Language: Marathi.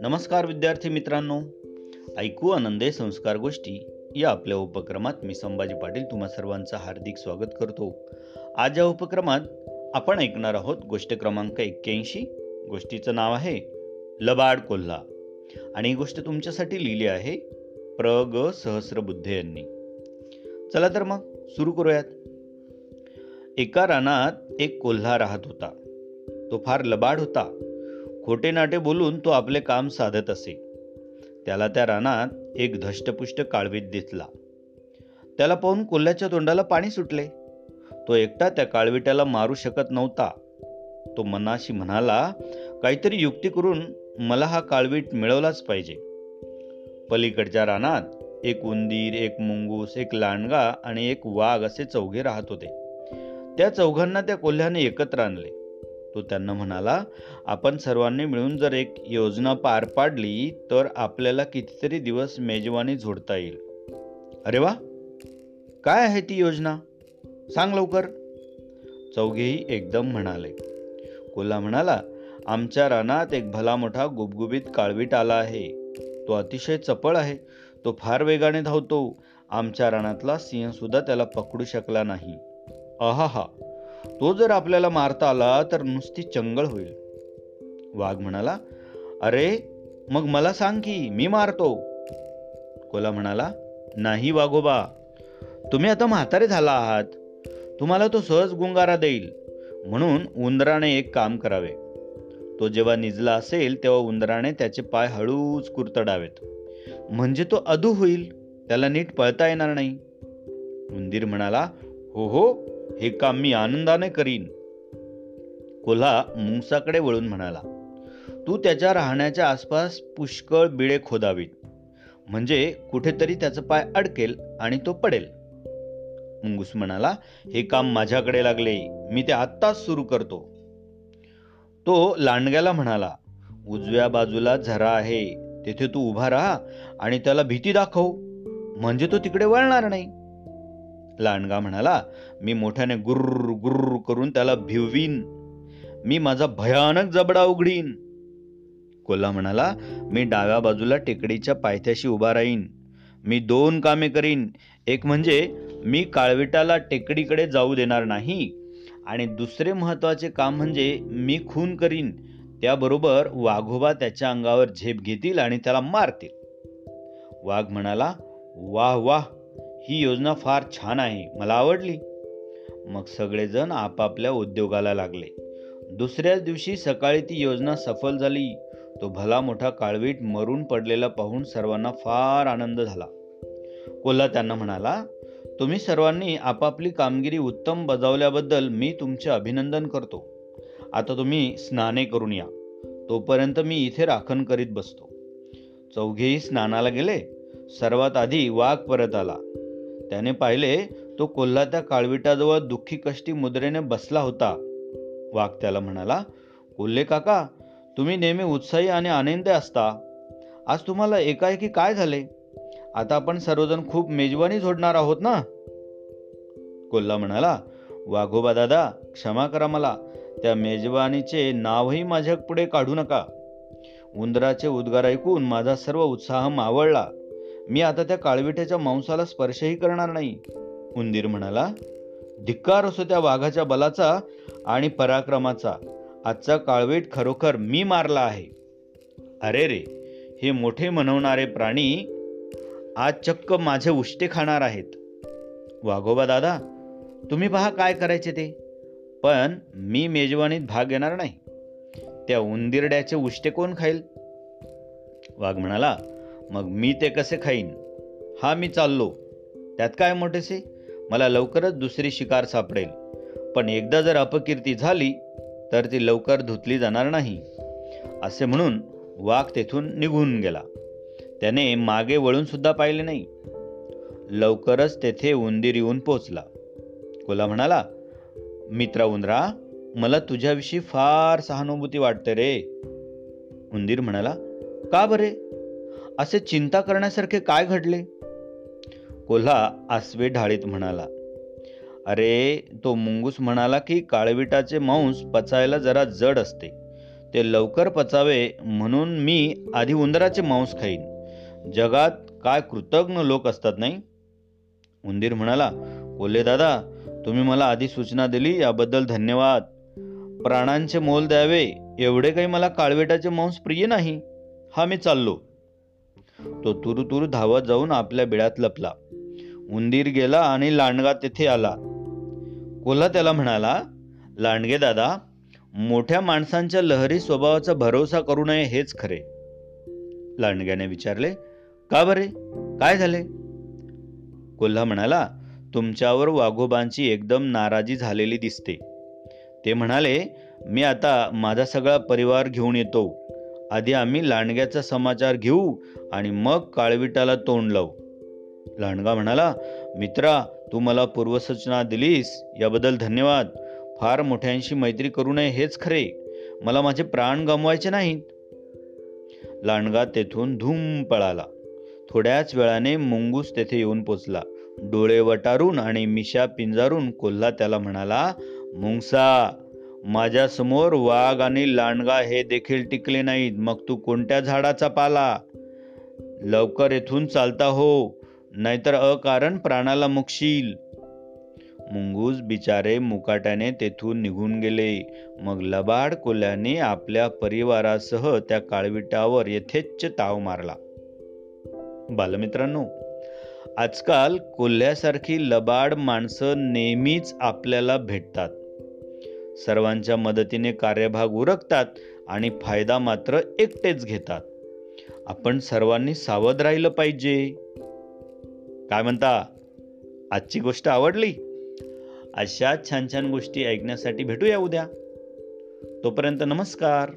नमस्कार विद्यार्थी मित्रांनो. ऐकू आनंदे संस्कार गोष्टी या आपल्या उपक्रमात मी संभाजी पाटील तुम्हा सर्वांचं हार्दिक स्वागत करतो. आज या उपक्रमात आपण ऐकणार आहोत गोष्ट क्रमांक एक्क्याऐंशी. गोष्टीचं नाव आहे लबाड कोल्हा. आणि ही गोष्ट तुमच्यासाठी लिहिली आहे प्र. ग. सहस्रबुद्धे यांनी. चला तर मग सुरू करूयात. एका रानात एक कोल्हा राहत होता. तो फार लबाड होता. खोटे नाटे बोलून तो आपले काम साधत असे. त्याला त्या रानात एक धष्टपुष्ट काळवीत दिसला. त्याला पाहून कोल्ह्याच्या तोंडाला पाणी सुटले. तो एकटा त्या काळविट्याला मारू शकत नव्हता. तो मनाशी म्हणाला काहीतरी युक्ती करून मला हा काळवीट मिळवलाच पाहिजे. पलीकडच्या रानात एक उंदीर एक मुंगूस एक लांडगा आणि एक वाघ असे चौघे राहत होते. त्या चौघांना त्या कोल्ह्याने एकत्र आणले. तो त्यांना म्हणाला आपण सर्वांनी मिळून जर एक योजना पार पाडली तर आपल्याला कितीतरी दिवस मेजवानी झोडता येईल. अरे वा! काय आहे ती योजना? सांग लवकर. चौघेही एकदम म्हणाले. कोल्हा म्हणाला आमच्या रानात एक भला मोठा गुबगुबीत काळवीट आला आहे. तो अतिशय चपळ आहे. तो फार वेगाने धावतो. आमच्या रानातला सिंह सुद्धा त्याला पकडू शकला नाही. अहाहा तो जर आपल्याला मारता आला तर नुसती चंगळ होईल. वाघ म्हणाला अरे मग मला सांग की मी मारतो. कोला म्हणाला नाही वाघोबा. तुम्ही आता म्हातारे झाला आहात. तुम्हाला तो सहज गुंगारा देईल. म्हणून उंदराने एक काम करावे. तो जेव्हा निजला असेल तेव्हा उंदराने त्याचे पाय हळूच कुरतडावेत. म्हणजे तो अधू होईल? त्याला नीट पळता येणार नाही. उंदीर म्हणाला हो हो. हे काम मी आनंदाने करीन. कोल्हा मुंगसाकडे वळून म्हणाला तू त्याच्या राहण्याच्या आसपास पुष्कळ बिळे खोदावीत. म्हणजे कुठेतरी त्याचं पाय अडकेल आणि तो पडेल. मुंगूस म्हणाला हे काम माझ्याकडे लागले. मी ते आत्ताच सुरू करतो. तो लांडग्याला म्हणाला उजव्या बाजूला झरा आहे. तेथे तू उभा राहा आणि त्याला भीती दाखव. म्हणजे तो तिकडे वळणार नाही. लांडगा म्हणाला मी मोठ्याने गुर्र गुर्र करून त्याला भिववीन. मी माझा भयानक जबडा उघडीन. कोल्हा म्हणाला मी डाव्या बाजूला टेकडीच्या पायथ्याशी उभा राहीन. मी दोन कामे करीन. एक म्हणजे मी काळविटाला टेकडीकडे जाऊ देणार नाही. आणि दुसरे महत्त्वाचे काम म्हणजे मी खून करीन. त्याबरोबर वाघोबा त्याच्या अंगावर झेप घेतील आणि त्याला मारतील. वाघ म्हणाला वाह वाह ही योजना फार छान आहे. मला आवडली. मग सगळेजण आपापल्या उद्योगाला लागले. दुसऱ्याच दिवशी सकाळी ती योजना सफल झाली. तो भला मोठा काळवीट मरून पडलेला पाहून सर्वांना फार आनंद झाला. कोल्हा त्यांना म्हणाला तुम्ही सर्वांनी आपापली कामगिरी उत्तम बजावल्याबद्दल मी तुमचे अभिनंदन करतो. आता तुम्ही स्नाने करून या. तोपर्यंत मी इथे राखण करीत बसतो. चौघेही स्नानाला गेले. सर्वात आधी वाघ परत आला. त्याने पाहिले तो कोल्हा त्या काळविटाजवळ दुःखी कष्टी मुद्रेने बसला होता. वाघ त्याला म्हणाला कोल्हे काका तुम्ही नेहमी उत्साही आणि आनंदी असता. आज तुम्हाला एकाएकी काय झाले? आता आपण सर्वजण खूप मेजवानी जोडणार आहोत ना? कोल्हा म्हणाला वाघोबा दादा क्षमा करा मला. त्या मेजवानीचे नावही माझ्या पुढे काढू नका. उंदराचे उद्गार ऐकून माझा सर्व उत्साह मावळला. मी आता त्या काळविट्याच्या मांसाला स्पर्शही करणार नाही. उंदीर म्हणाला धिक्कार असो त्या वाघाच्या बलाचा आणि पराक्रमाचा. आजचा काळवीट खरोखर मी मारला आहे. अरे रे हे मोठे मनवणारे प्राणी आज चक्क माझे उष्टे खाणार आहेत. वाघोबा दादा तुम्ही पहा काय करायचे ते. पण मी मेजवानीत भाग घेणार नाही. त्या उंदिरड्याचे उष्टे कोण खाईल? वाघ म्हणाला मग मी ते कसे खाईन? हा मी चाललो. त्यात काय मोठेसे? मला लवकरच दुसरी शिकार सापडेल. पण एकदा जर अपकीर्ती झाली तर ती लवकर धुतली जाणार नाही. असे म्हणून वाघ तेथून निघून गेला. त्याने मागे वळून सुद्धा पाहिले नाही. लवकरच तेथे उंदीर येऊन पोचला. कोला म्हणाला मित्रा उंदरा मला तुझ्याविषयी फार सहानुभूती वाटते रे. उंदीर म्हणाला का बरे? असे चिंता करण्यासारखे काय घडले? कोल्हा आसवे ढाळीत म्हणाला अरे तो मुंगूस म्हणाला की काळविटाचे मांस पचायला जरा जड असते. ते लवकर पचावे म्हणून मी आधी उंदराचे मांस खाईन. जगात काय कृतज्ञ लोक असतात नाही? उंदीर म्हणाला कोल्हे दादा तुम्ही मला आधी सूचना दिली याबद्दल धन्यवाद. प्राणांचे मोल द्यावे एवढे काही मला काळवेटाचे मांस प्रिय नाही. हा मी चाललो. तो तुरुतुरु धावत जाऊन आपल्या बिळात लपला. उंदीर गेला आणि लांडगा तेथे आला. कोल्हा त्याला म्हणाला लांडगे दादा मोठ्या माणसांच्या लहरी स्वभावाचा भरोसा करू नये हेच खरे. लांडग्याने विचारले का बरे? काय झाले? कोल्हा म्हणाला तुमच्यावर वाघोबांची एकदम नाराजी झालेली दिसते. ते म्हणाले मी आता माझा सगळा परिवार घेऊन येतो. आधी आम्ही लांडग्याचा समाचार घेऊ आणि मग काळविटाला तोंड लावू. लांडगा म्हणाला मित्रा तू मला पूर्वसूचना दिलीस याबद्दल धन्यवाद. फार मोठ्यांशी मैत्री करू नये हेच खरे. मला माझे प्राण गमवायचे नाहीत. लांडगा तेथून धूम पळाला. थोड्याच वेळाने मुंगूस तेथे येऊन पोचला. डोळे वटारून आणि मिशा पिंजारून कोल्हा त्याला म्हणाला मुंगसा माझ्यासमोर वाघ आणि लांडगा हे देखील टिकले नाहीत. मग तू कोणत्या झाडाचा पाला? लवकर येथून चालता हो नाहीतर अकारण प्राणाला मुकशील मुंगूस बिचारे मुकाट्याने तेथून निघून गेले. मग लबाड कोल्याने आपल्या परिवारासह त्या काळविटावर यथेच्छ ताव मारला. बालमित्रांनो आजकाल कोल्ह्यासारखी लबाड माणसं नेहमीच आपल्याला भेटतात. सर्वांच्या मदतीने कार्यभाग उरकतात आणि फायदा मात्र एकटेच घेतात. आपण सर्वांनी सावध राहिलं पाहिजे. काय म्हणता? आजची गोष्ट आवडली? अशा छान छान गोष्टी ऐकण्यासाठी भेटूया उद्या. तोपर्यंत नमस्कार.